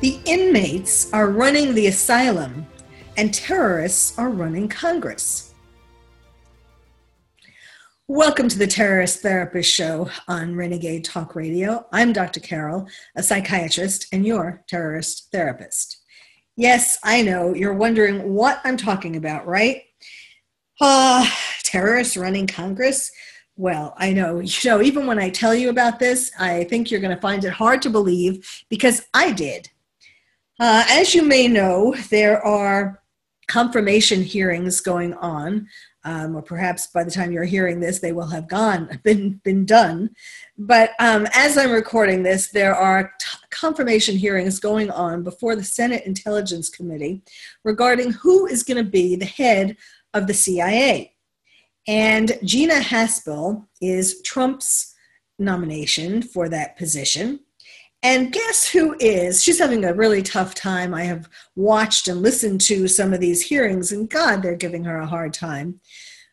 The inmates are running the asylum, and terrorists are running Congress. Welcome to the Terrorist Therapist Show on Renegade Talk Radio. I'm Dr. Carol, a psychiatrist and your terrorist therapist. Yes, I know you're wondering what I'm talking about, right? Uh, terrorists running Congress? Well, I know, you know, even when I tell you about this, I think you're going to find it hard to believe because I did. Uh, as you may know, there are confirmation hearings going on um, or perhaps by the time you're hearing this, they will have gone, been, been done. But um, as I'm recording this, there are t- confirmation hearings going on before the Senate Intelligence Committee regarding who is going to be the head of the CIA. And Gina Haspel is Trump's nomination for that position. And guess who is? She's having a really tough time. I have watched and listened to some of these hearings, and God, they're giving her a hard time.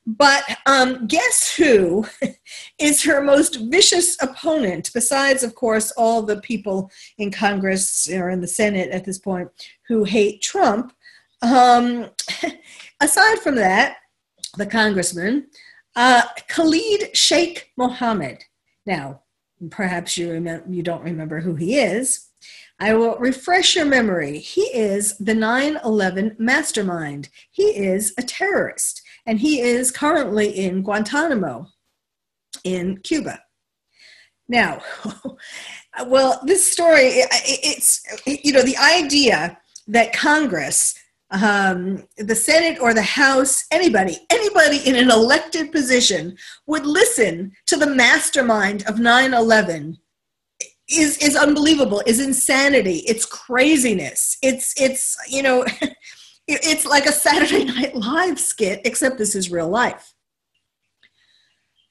But um, guess who is her most vicious opponent, besides, of course, all the people in Congress or in the Senate at this point who hate Trump? Um, aside from that, the congressman, uh, Khalid Sheikh Mohammed. Now, perhaps you, remember, you don't remember who he is. I will refresh your memory. He is the 9 11 mastermind. He is a terrorist, and he is currently in Guantanamo in Cuba. Now, well, this story, it's, you know, the idea that Congress, um, the Senate or the House, anybody, anybody in an elected position would listen to the mastermind of 9 11 is is unbelievable is insanity it's craziness it's it's you know it's like a saturday night live skit except this is real life.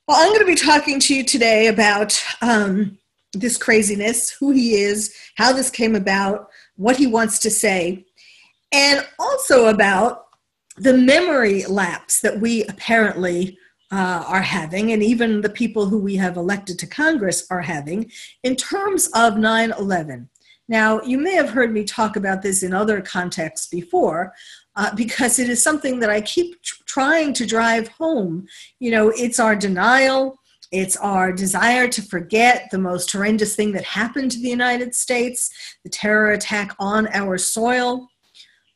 Well i'm going to be talking to you today about um, this craziness who he is how this came about what he wants to say and also about the memory lapse that we apparently uh, are having, and even the people who we have elected to Congress are having, in terms of 9 11. Now, you may have heard me talk about this in other contexts before, uh, because it is something that I keep tr- trying to drive home. You know, it's our denial, it's our desire to forget the most horrendous thing that happened to the United States, the terror attack on our soil.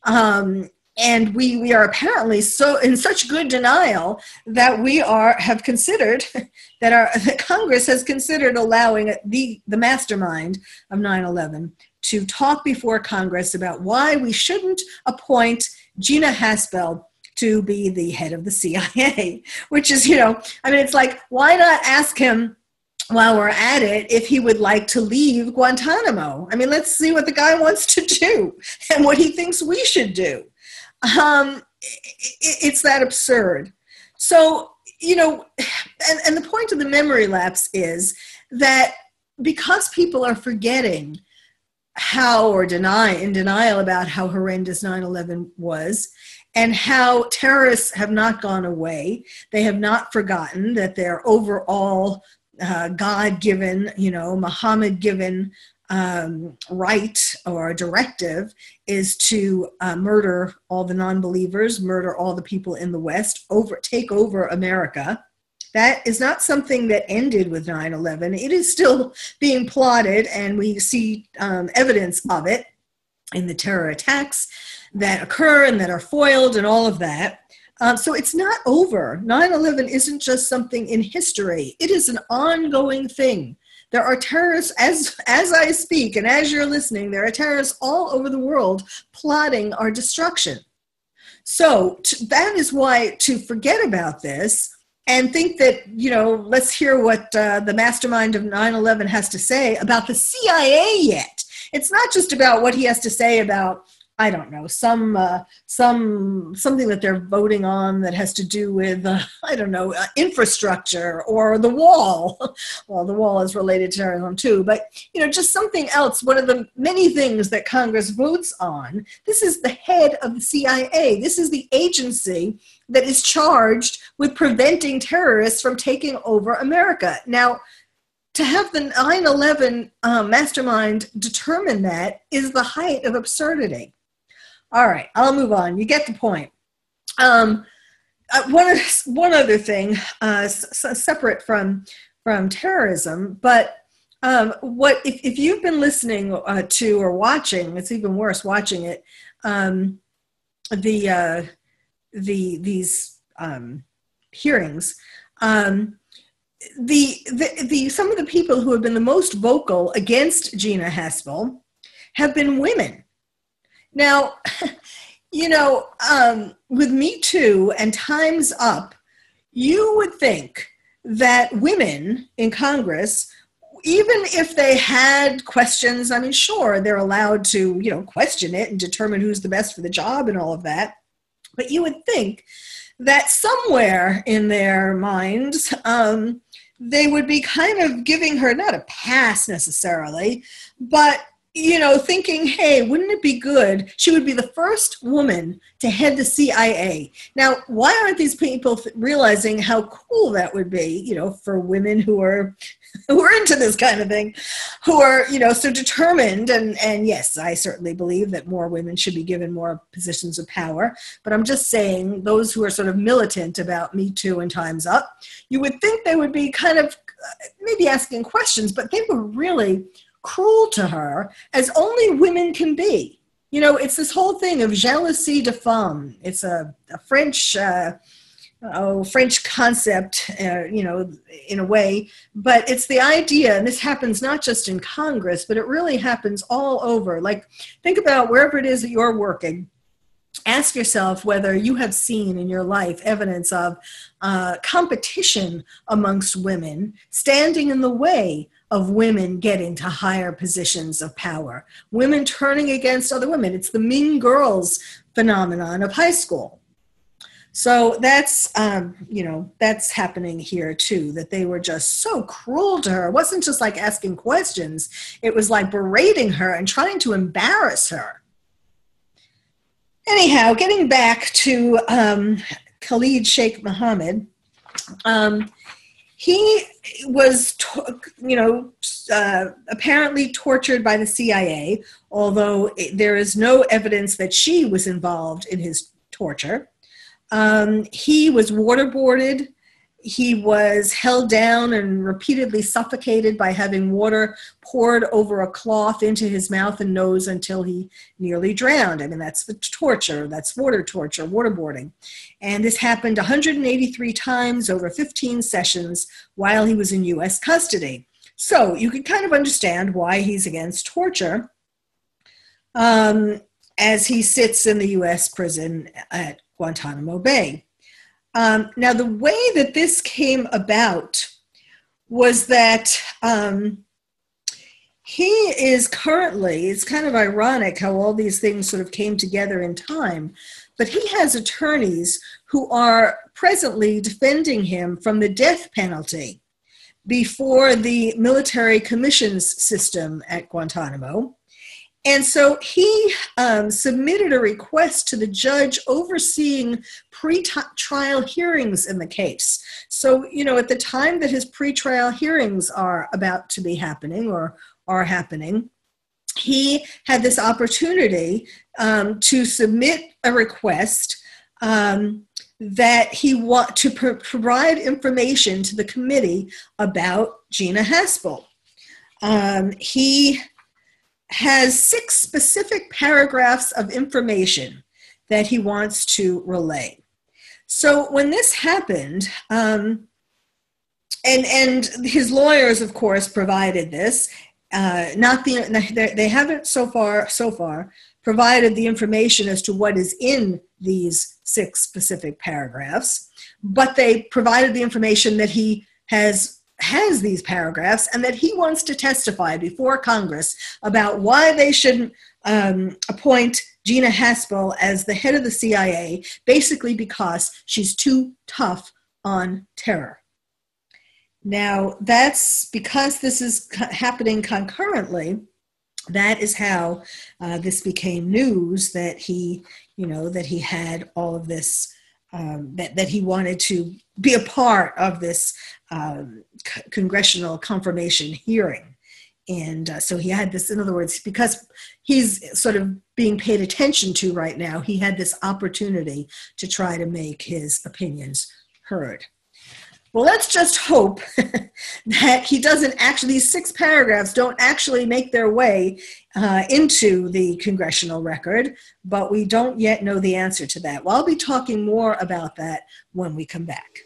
Um, and we we are apparently so in such good denial that we are have considered that our that Congress has considered allowing the the mastermind of 9/11 to talk before Congress about why we shouldn't appoint Gina Haspel to be the head of the CIA, which is you know I mean it's like why not ask him while we're at it, if he would like to leave Guantanamo. I mean, let's see what the guy wants to do and what he thinks we should do um, it, it's that absurd. So, you know, and, and the point of the memory lapse is that because people are forgetting how or deny in denial about how horrendous 9-11 was and how terrorists have not gone away they have not forgotten that their overall uh, god-given you know muhammad-given um, right or directive is to uh, murder all the non-believers, murder all the people in the West, over take over America. That is not something that ended with 9/11. It is still being plotted, and we see um, evidence of it in the terror attacks that occur and that are foiled, and all of that. Um, so it's not over. 9 11 isn't just something in history, it is an ongoing thing there are terrorists, as, as I speak and as you're listening, there are terrorists all over the world plotting our destruction. So to, that is why to forget about this and think that, you know, let's hear what uh, the mastermind of 9 11 has to say about the CIA yet. it's not just about what he has to say about I don't know some uh, some something that they're voting on that has to do with uh, I don't know uh, infrastructure or the wall. well, the wall is related to terrorism too, but you know just something else. One of the many things that Congress votes on. This is the head of the CIA. This is the agency that is charged with preventing terrorists from taking over America. Now to have the 9 11 uh, mastermind determine that is the height of absurdity. All right, I'll move on. You get the point. Um, uh, one, one other thing, uh, s- separate from, from terrorism, but um, what if, if you've been listening uh, to or watching, it's even worse watching it, um, the, uh, the, these um, hearings, um, the, the, the, some of the people who have been the most vocal against Gina Haspel have been women. Now, you know, um, with Me Too and Time's Up, you would think that women in Congress, even if they had questions, I mean, sure, they're allowed to, you know, question it and determine who's the best for the job and all of that. But you would think that somewhere in their minds, um, they would be kind of giving her not a pass necessarily, but you know, thinking, hey, wouldn't it be good? She would be the first woman to head the CIA. Now, why aren't these people realizing how cool that would be, you know, for women who are who are into this kind of thing, who are, you know, so determined and and yes, I certainly believe that more women should be given more positions of power, but I'm just saying those who are sort of militant about Me Too and Time's Up, you would think they would be kind of uh, maybe asking questions, but they were really cruel to her as only women can be. You know, it's this whole thing of jealousy de femme. It's a, a French, uh, oh, French concept, uh, you know, in a way, but it's the idea, and this happens not just in Congress, but it really happens all over. Like, think about wherever it is that you're working ask yourself whether you have seen in your life evidence of uh, competition amongst women standing in the way of women getting to higher positions of power, women turning against other women. It's the mean girls phenomenon of high school. So that's um, you know that's happening here too. That they were just so cruel to her. It wasn't just like asking questions; it was like berating her and trying to embarrass her. Anyhow, getting back to um, Khalid Sheikh Mohammed, um, he was, you know, uh, apparently tortured by the CIA, although there is no evidence that she was involved in his torture. Um, he was waterboarded he was held down and repeatedly suffocated by having water poured over a cloth into his mouth and nose until he nearly drowned. I mean, that's the torture, that's water torture, waterboarding. And this happened 183 times over 15 sessions while he was in US custody. So you can kind of understand why he's against torture um, as he sits in the US prison at Guantanamo Bay. Um, now, the way that this came about was that um, he is currently, it's kind of ironic how all these things sort of came together in time, but he has attorneys who are presently defending him from the death penalty before the military commissions system at Guantanamo. And so he um, submitted a request to the judge overseeing pre trial hearings in the case. So, you know, at the time that his pre trial hearings are about to be happening or are happening, he had this opportunity um, to submit a request um, that he want to pr- provide information to the committee about Gina Haspel. Um, he has six specific paragraphs of information that he wants to relay. So when this happened, um, and and his lawyers, of course, provided this. Uh, not the they haven't so far so far provided the information as to what is in these six specific paragraphs, but they provided the information that he has has these paragraphs and that he wants to testify before Congress about why they shouldn't um, appoint Gina Haspel as the head of the CIA, basically because she's too tough on terror. Now, that's because this is happening concurrently. That is how uh, this became news that he, you know, that he had all of this, um, that, that he wanted to be a part of this um, c- congressional confirmation hearing. And uh, so he had this, in other words, because he's sort of being paid attention to right now, he had this opportunity to try to make his opinions heard. Well, let's just hope that he doesn't actually, these six paragraphs don't actually make their way uh, into the congressional record, but we don't yet know the answer to that. Well, I'll be talking more about that when we come back.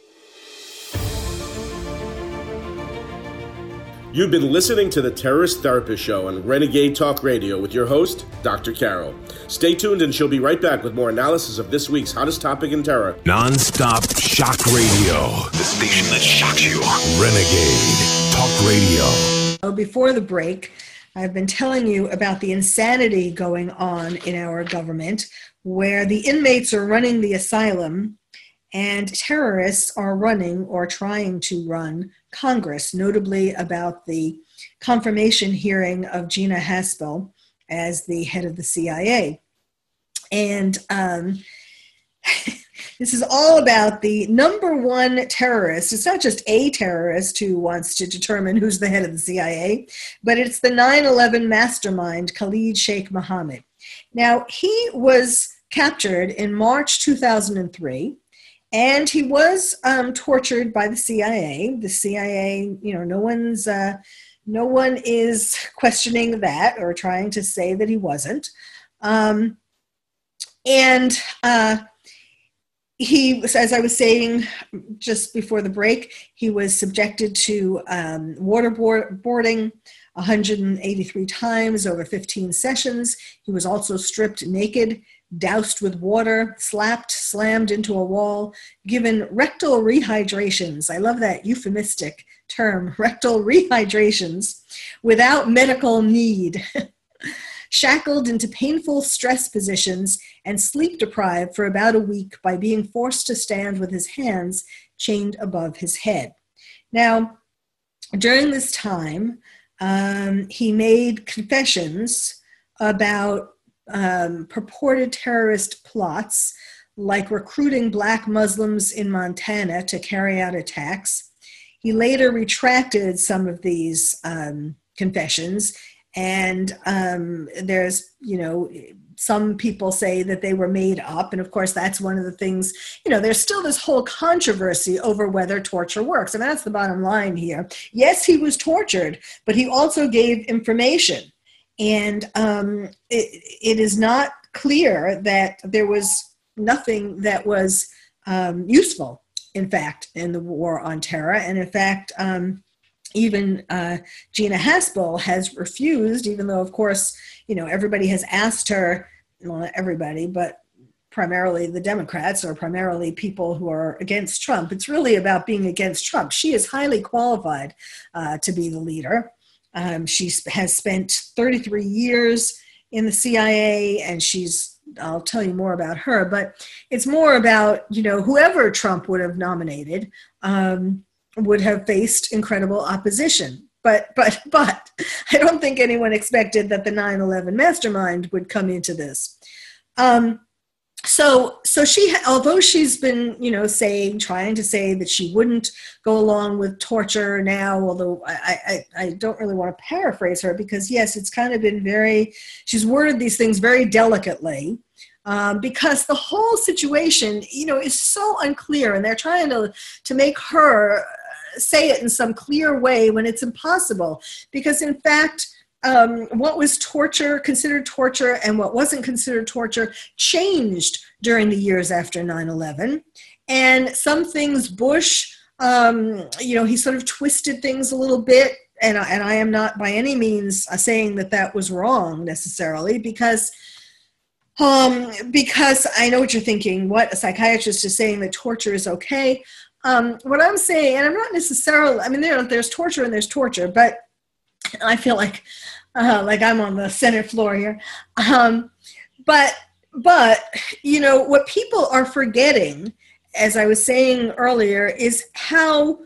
You've been listening to the Terrorist Therapist Show on Renegade Talk Radio with your host, Dr. Carol. Stay tuned and she'll be right back with more analysis of this week's hottest topic in terror. Non-stop shock radio. The station that shocks you. Renegade Talk Radio. Before the break, I've been telling you about the insanity going on in our government where the inmates are running the asylum and terrorists are running or trying to run Congress, notably about the confirmation hearing of Gina Haspel as the head of the CIA. And um, this is all about the number one terrorist. It's not just a terrorist who wants to determine who's the head of the CIA, but it's the 9 11 mastermind, Khalid Sheikh Mohammed. Now, he was captured in March 2003 and he was um, tortured by the CIA. The CIA, you know, no one's, uh, no one is questioning that or trying to say that he wasn't. Um, and uh, he, as I was saying just before the break, he was subjected to um, waterboarding 183 times over 15 sessions. He was also stripped naked doused with water, slapped, slammed into a wall, given rectal rehydrations. I love that euphemistic term, rectal rehydrations, without medical need. Shackled into painful stress positions and sleep deprived for about a week by being forced to stand with his hands chained above his head. Now, during this time, um, he made confessions about um, purported terrorist plots, like recruiting black Muslims in Montana to carry out attacks. He later retracted some of these um, confessions, and um, there's, you know, some people say that they were made up. And of course, that's one of the things, you know, there's still this whole controversy over whether torture works. I mean, that's the bottom line here. Yes, he was tortured, but he also gave information and um, it, it is not clear that there was nothing that was um, useful, in fact, in the war on terror. And in fact, um, even uh, Gina Haspel has refused, even though, of course, you know, everybody has asked her, well, not everybody, but primarily the Democrats or primarily people who are against Trump. It's really about being against Trump. She is highly qualified uh, to be the leader. Um, she has spent 33 years in the CIA, and she's I'll tell you more about her, but it's more about you know whoever Trump would have nominated um, would have faced incredible opposition. But but but I don't think anyone expected that the 9/11 mastermind would come into this. Um, so so she although she's been you know saying trying to say that she wouldn't go along with torture now although i i, I don't really want to paraphrase her because yes it's kind of been very she's worded these things very delicately um, because the whole situation you know is so unclear and they're trying to to make her say it in some clear way when it's impossible because in fact um, what was torture considered torture and what wasn't considered torture changed during the years after 9-11 and some things bush um, you know he sort of twisted things a little bit and, and i am not by any means uh, saying that that was wrong necessarily because um, because I know what you're thinking. What a psychiatrist is saying that torture is okay. Um, what I'm saying, and I'm not necessarily, I mean, there, there's torture and there's torture, but I feel like, uh, like I'm on the Senate floor here. Um, but, but, you know, what people are forgetting, as I was saying earlier, is how,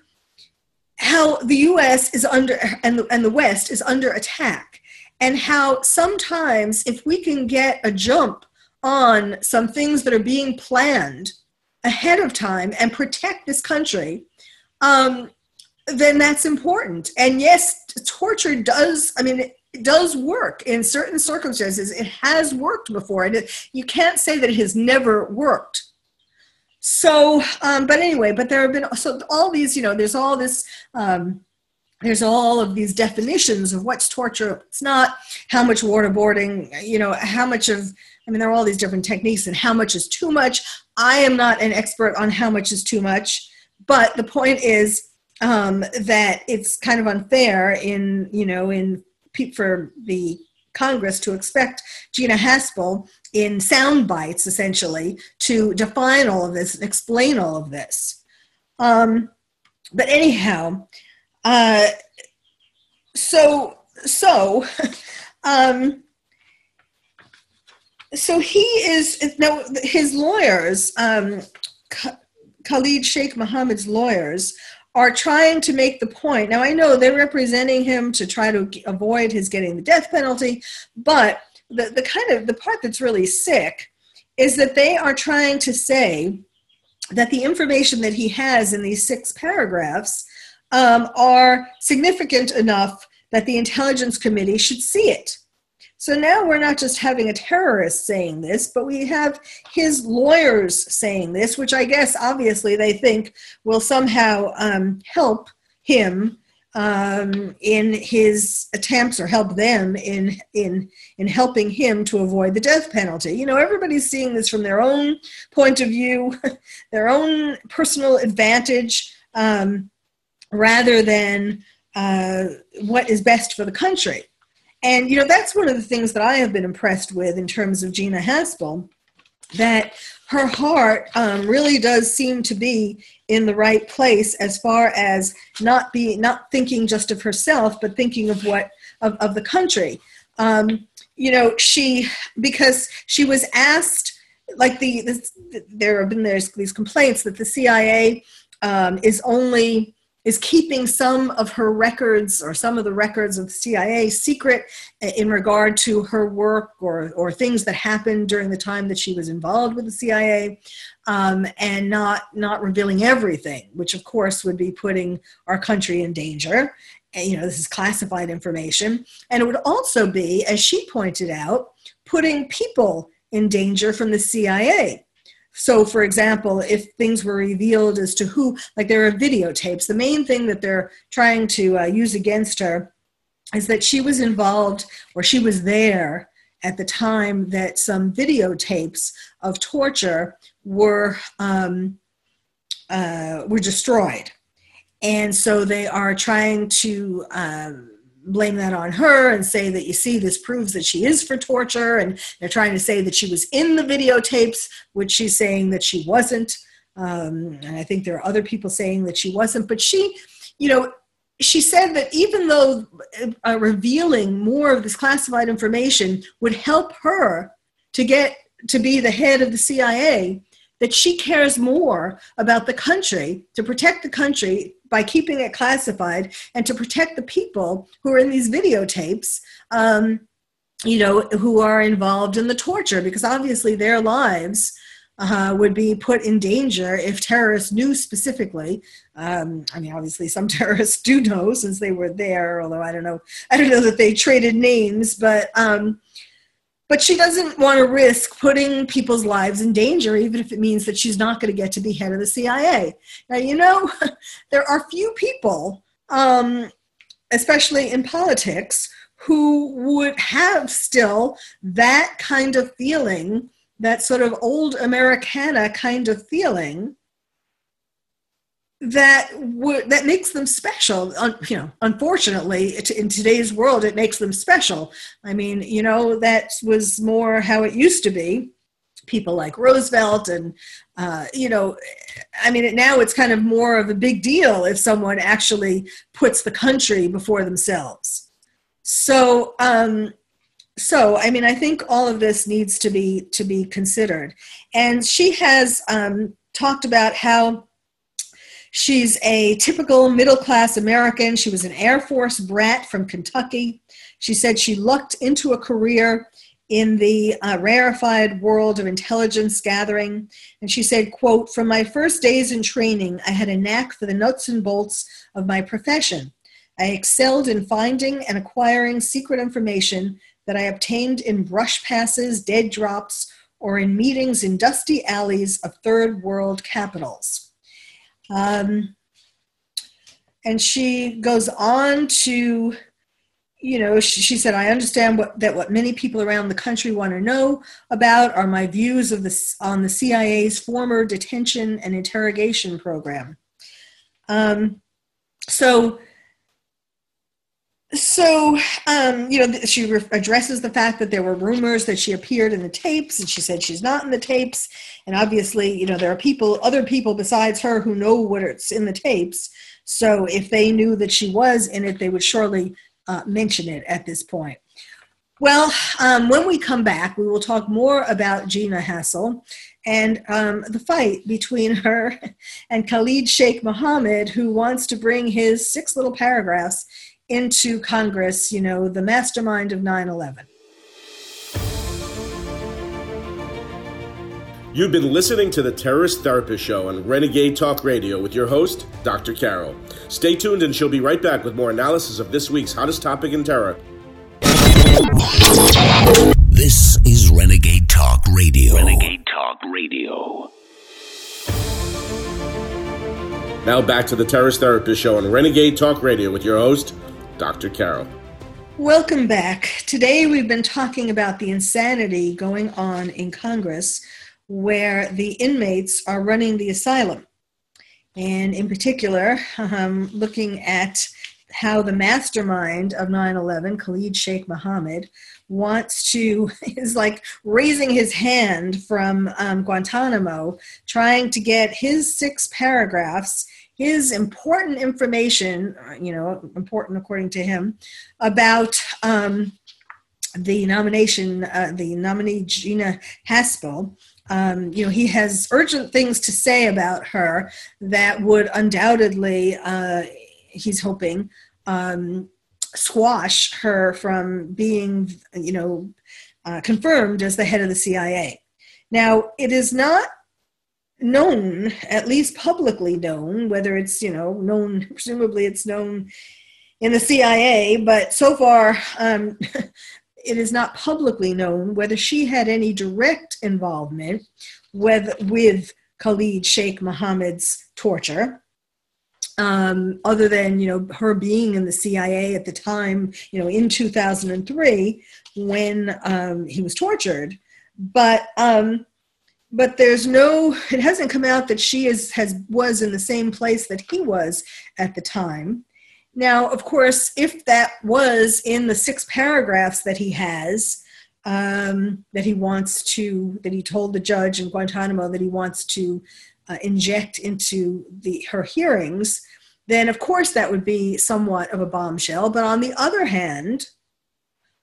how the U.S. is under, and the, and the West is under attack, and how sometimes if we can get a jump on some things that are being planned ahead of time and protect this country, um, then that's important. And yes, torture does, I mean, it does work in certain circumstances. It has worked before. And it, you can't say that it has never worked. So, um, but anyway, but there have been, so all these, you know, there's all this, um, there's all of these definitions of what's torture, it's not, how much waterboarding, you know, how much of, I mean, there are all these different techniques and how much is too much. I am not an expert on how much is too much, but the point is um, that it's kind of unfair in you know in for the Congress to expect Gina Haspel in sound bites essentially to define all of this and explain all of this. Um, but anyhow, uh, so so um, so he is now his lawyers um, khalid sheikh mohammed's lawyers are trying to make the point. Now i know they're representing him to try to avoid his getting the death penalty but the, the kind of the part that's really sick is that they are trying to say that the information that he has in these six paragraphs um, are significant enough that the intelligence committee should see it so now we're not just having a terrorist saying this, but we have his lawyers saying this, which I guess obviously they think will somehow um, help him um, in his attempts or help them in in in helping him to avoid the death penalty. You know, everybody's seeing this from their own point of view, their own personal advantage, um, rather than uh, what is best for the country. And, you know, that's one of the things that I have been impressed with in terms of Gina Haspel, that her heart um, really does seem to be in the right place as far as not be not thinking just of herself, but thinking of what of, of the country. Um, you know, she because she was asked like the, the there have been there's these complaints that the CIA um, is only is keeping some of her records or some of the records of the CIA secret in regard to her work or, or things that happened during the time that she was involved with the CIA, um, and not not revealing everything, which of course would be putting our country in danger. And, you know, this is classified information, and it would also be, as she pointed out, putting people in danger from the CIA so, for example, if things were revealed as to who, like there are videotapes, the main thing that they're trying to uh, use against her is that she was involved or she was there at the time that some videotapes of torture were um, uh, were destroyed, and so they are trying to. Um, blame that on her and say that you see this proves that she is for torture. And they're trying to say that she was in the videotapes which she's saying that she wasn't. Um, and i think there are other people saying that she wasn't. But she you know she said that even though uh, revealing more of this classified information would help her to get to be the head of the cia that she cares more about the country to protect the country by keeping it classified and to protect the people who are in these videotapes um, you know who are involved in the torture because obviously their lives uh, would be put in danger if terrorists knew specifically. Um, I mean, obviously, some terrorists do know since they were there. Although I don't know, I don't know that they traded names, but um, but she doesn't want to risk putting people's lives in danger, even if it means that she's not going to get to be head of the CIA. Now, you know, there are few people, um, especially in politics, who would have still that kind of feeling, that sort of old Americana kind of feeling that would that makes them special you know unfortunately in today's world it makes them special i mean you know that was more how it used to be people like Roosevelt and uh, you know I mean now it's kind of more of a big deal if someone actually puts the country before themselves. So um, so I mean I think all of this needs to be to be considered, and she has um, talked about how. She's a typical middle class American. She was an Air Force brat from Kentucky. She said she lucked into a career in the uh, rarefied world of intelligence gathering and she said quote from my first days in training i had a knack for the nuts and bolts of my profession i excelled in finding and acquiring secret information that i obtained in brush passes dead drops or in meetings in dusty alleys of third world capitals um, and she goes on to you know, she, she, said, I understand what, that what many people around the country want to know about are my views of the, on the CIA's former detention and interrogation program. Um, so, so um, you know, she re- addresses the fact that there were rumors that she appeared in the tapes, and she said she's not in the tapes. And obviously, you know, there are people, other people besides her, who know what's in the tapes. So if they knew that she was in it, they would surely uh, mention it at this point. Well, um, when we come back, we will talk more about Gina Haspel and um, the fight between her and Khalid Sheikh Mohammed, who wants to bring his six little paragraphs into Congress, you know, the mastermind of 9 11. You've been listening to the Terrorist Therapist Show on Renegade Talk Radio with your host, Dr. Carol. Stay tuned and she'll be right back with more analysis of this week's hottest topic in terror. This is Renegade Talk Radio. Renegade Talk Radio. Now back to the Terrorist Therapist Show on Renegade Talk Radio with your host, Dr. Carol. Welcome back. Today we've been talking about the insanity going on in Congress where the inmates are running the asylum. And in particular, um, looking at how the mastermind of 9 11, Khalid Sheikh Mohammed, wants to, is like raising his hand from um, Guantanamo, trying to get his six paragraphs, his important information, you know, important according to him, about um, the nomination, uh, the nominee Gina Haspel, um, you know, he has urgent things to say about her that would undoubtedly, uh, he's hoping, um, squash her from being, you know, uh, confirmed as the head of the CIA. Now, it is not known, at least publicly known, whether it's, you know, known, presumably it's known in the CIA, but so far, um, it is not publicly known whether she had any direct involvement with, with Khalid Sheikh Mohammed's torture. Um, other than you know her being in the CIA at the time, you know, in 2003 when um, he was tortured, but um, but there's no it hasn't come out that she is has was in the same place that he was at the time now, of course, if that was in the six paragraphs that he has, um, that he wants to, that he told the judge in Guantanamo that he wants to uh, inject into the her hearings, then of course that would be somewhat of a bombshell. But on the other hand,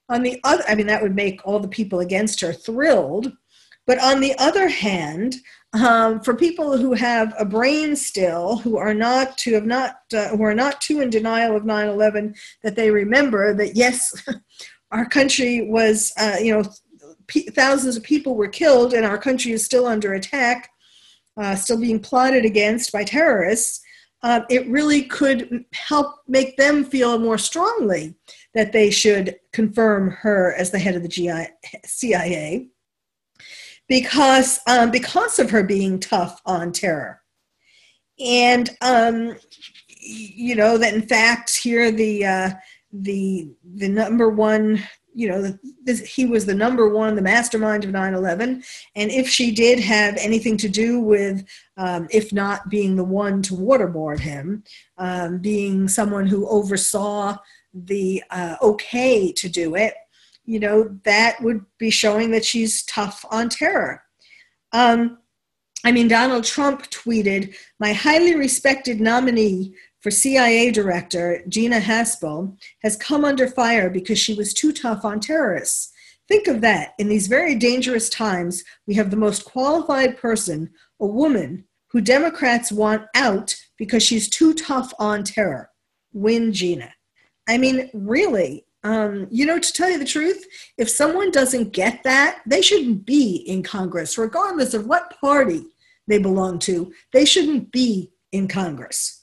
on the other, I mean, that would make all the people against her thrilled. But on the other hand, um, for people who have a brain still, who are not to have not uh, who are not too in denial of 9/11, that they remember that yes, our country was uh, you know p- thousands of people were killed, and our country is still under attack, uh, still being plotted against by terrorists. Uh, it really could help make them feel more strongly that they should confirm her as the head of the GI- CIA because um, because of her being tough on terror, and um, you know that in fact here the uh, the the number one you know this, he was the number one the mastermind of 9-11 and if she did have anything to do with um, if not being the one to waterboard him um, being someone who oversaw the uh, okay to do it you know, that would be showing that she's tough on terror. Um, I mean, Donald Trump tweeted, My highly respected nominee for CIA director, Gina Haspel, has come under fire because she was too tough on terrorists. Think of that. In these very dangerous times, we have the most qualified person, a woman, who Democrats want out because she's too tough on terror. Win Gina. I mean, really, um, you know, to tell you the truth, if someone doesn't get that, they shouldn't be in Congress, regardless of what party they belong to. They shouldn't be in Congress.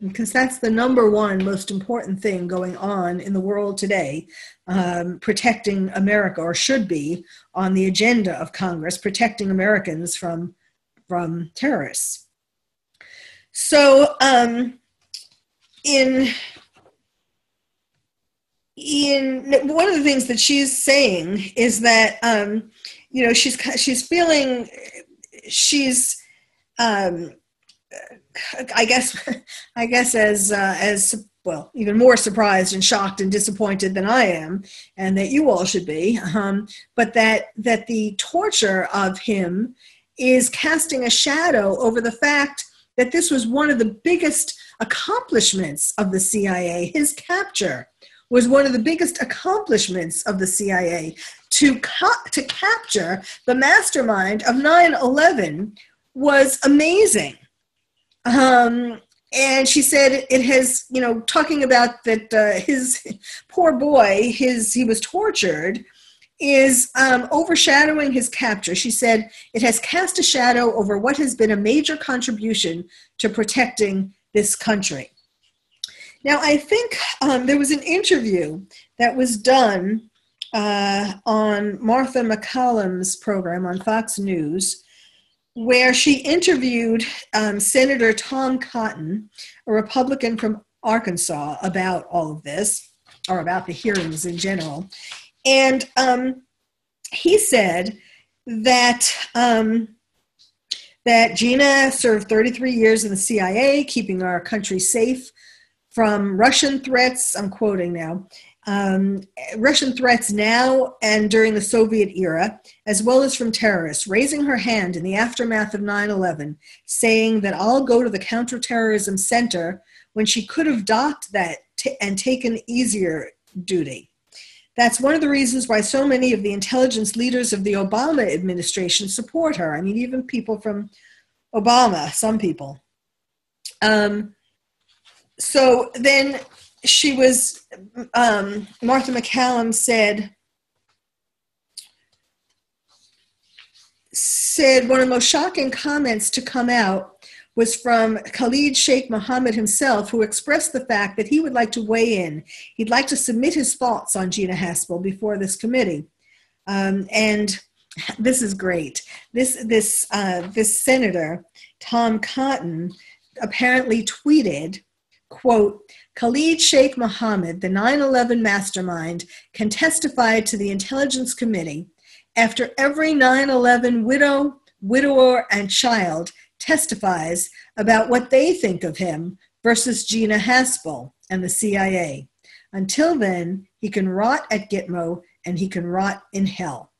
Because that's the number one most important thing going on in the world today, um, protecting America, or should be on the agenda of Congress, protecting Americans from, from terrorists. So, um, in in one of the things that she's saying is that um, you know she's she's feeling she's um, I guess I guess as uh, as well even more surprised and shocked and disappointed than I am, and that you all should be. Um, but that that the torture of him is casting a shadow over the fact that this was one of the biggest accomplishments of the CIA. His capture was one of the biggest accomplishments of the CIA to, to capture the mastermind of 9 11 was amazing. Um, and she said it has, you know, talking about that uh, his poor boy, his he was tortured, is um, overshadowing his capture. She said it has cast a shadow over what has been a major contribution to protecting this country. Now, I think um, there was an interview that was done uh, on Martha MacCallum's program on Fox News, where she interviewed um, Senator Tom Cotton, a Republican from Arkansas, about all of this, or about the hearings in general. And um, he said that um, that Gina served 33 years in the CIA, keeping our country safe from Russian threats, I'm quoting now, um, Russian threats now and during the Soviet era, as well as from terrorists, raising her hand in the aftermath of 9 11, saying that I'll go to the counterterrorism center when she could have docked that t- and taken easier duty. That's one of the reasons why so many of the intelligence leaders of the Obama administration support her. I mean, even people from Obama, some people. Um, so then she was, um, Martha MacCallum said, said one of the most shocking comments to come out was from Khalid Sheikh Mohammed himself, who expressed the fact that he would like to weigh in. He'd like to submit his thoughts on Gina Haspel before this committee. Um, and this is great. This, this, uh, this senator, Tom Cotton, apparently tweeted quote, Khalid Sheikh Mohammed, the 9 11 mastermind, can testify to the Intelligence Committee after every 9 11 widow, widower, and child testifies about what they think of him versus Gina Haspel and the CIA. Until then, he can rot at Gitmo and he can rot in hell.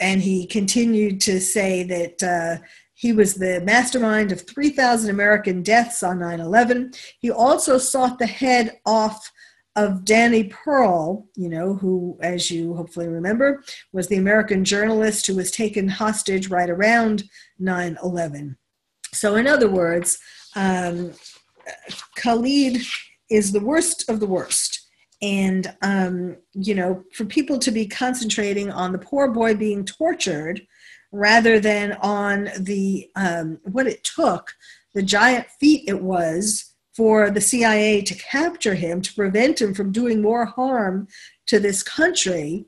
And he continued to say that uh, he was the mastermind of 3,000 American deaths on 9 11. He also sought the head off of Danny Pearl, you know, who, as you hopefully remember, was the American journalist who was taken hostage right around 9 11. So, in other words, um, Khalid is the worst of the worst. And, um, you know, for people to be concentrating on the poor boy being tortured rather than on the um, what it took, the giant feat it was for the CIA to capture him, to prevent him from doing more harm to this country,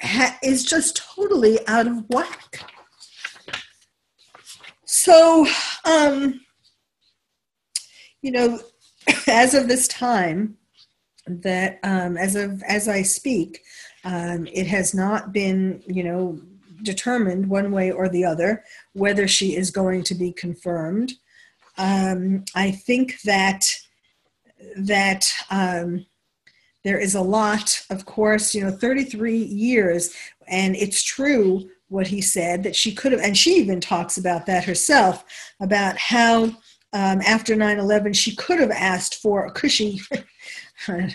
ha- is just totally out of whack. So, um, you know, as of this time, that um, as of as I speak, um, it has not been, you know, determined one way or the other whether she is going to be confirmed. Um, I think that that um, there is a lot, of course, you know, 33 years, and it's true what he said that she could have, and she even talks about that herself about how um, after 9 11 she could have asked for a cushy. I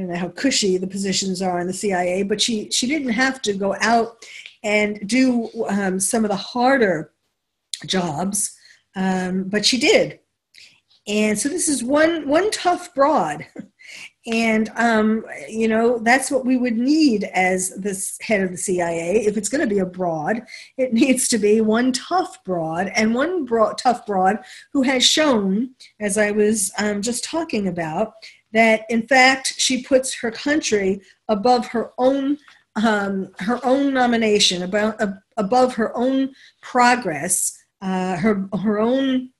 don't know how cushy the positions are in the CIA, but she, she didn't have to go out and do um, some of the harder jobs, um, but she did. And so this is one one tough broad And, um, you know, that's what we would need as this head of the CIA. If it's going to be a broad, it needs to be one tough broad and one broad, tough broad who has shown, as I was um, just talking about, that in fact she puts her country above her own um, her own nomination, about uh, above her own progress, uh, her her own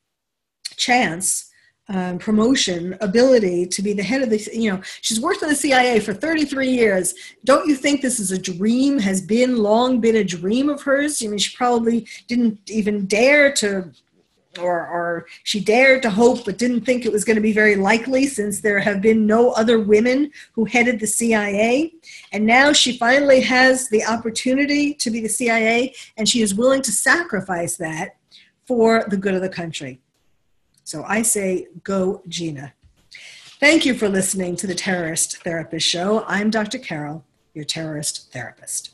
chance um, promotion ability to be the head of the you know she's worked in the cia for 33 years. Don't you think this is a dream has been long been a dream of hers? I mean she probably didn't even dare to or, or she dared to hope but didn't think it was going to be very likely since there have been no other women who headed the cia and now she finally has the opportunity to be the cia and she is willing to sacrifice that for the good of the country so I say, go, Gina. Thank you for listening to the Terrorist Therapist Show. I'm Dr. Carole, your terrorist therapist.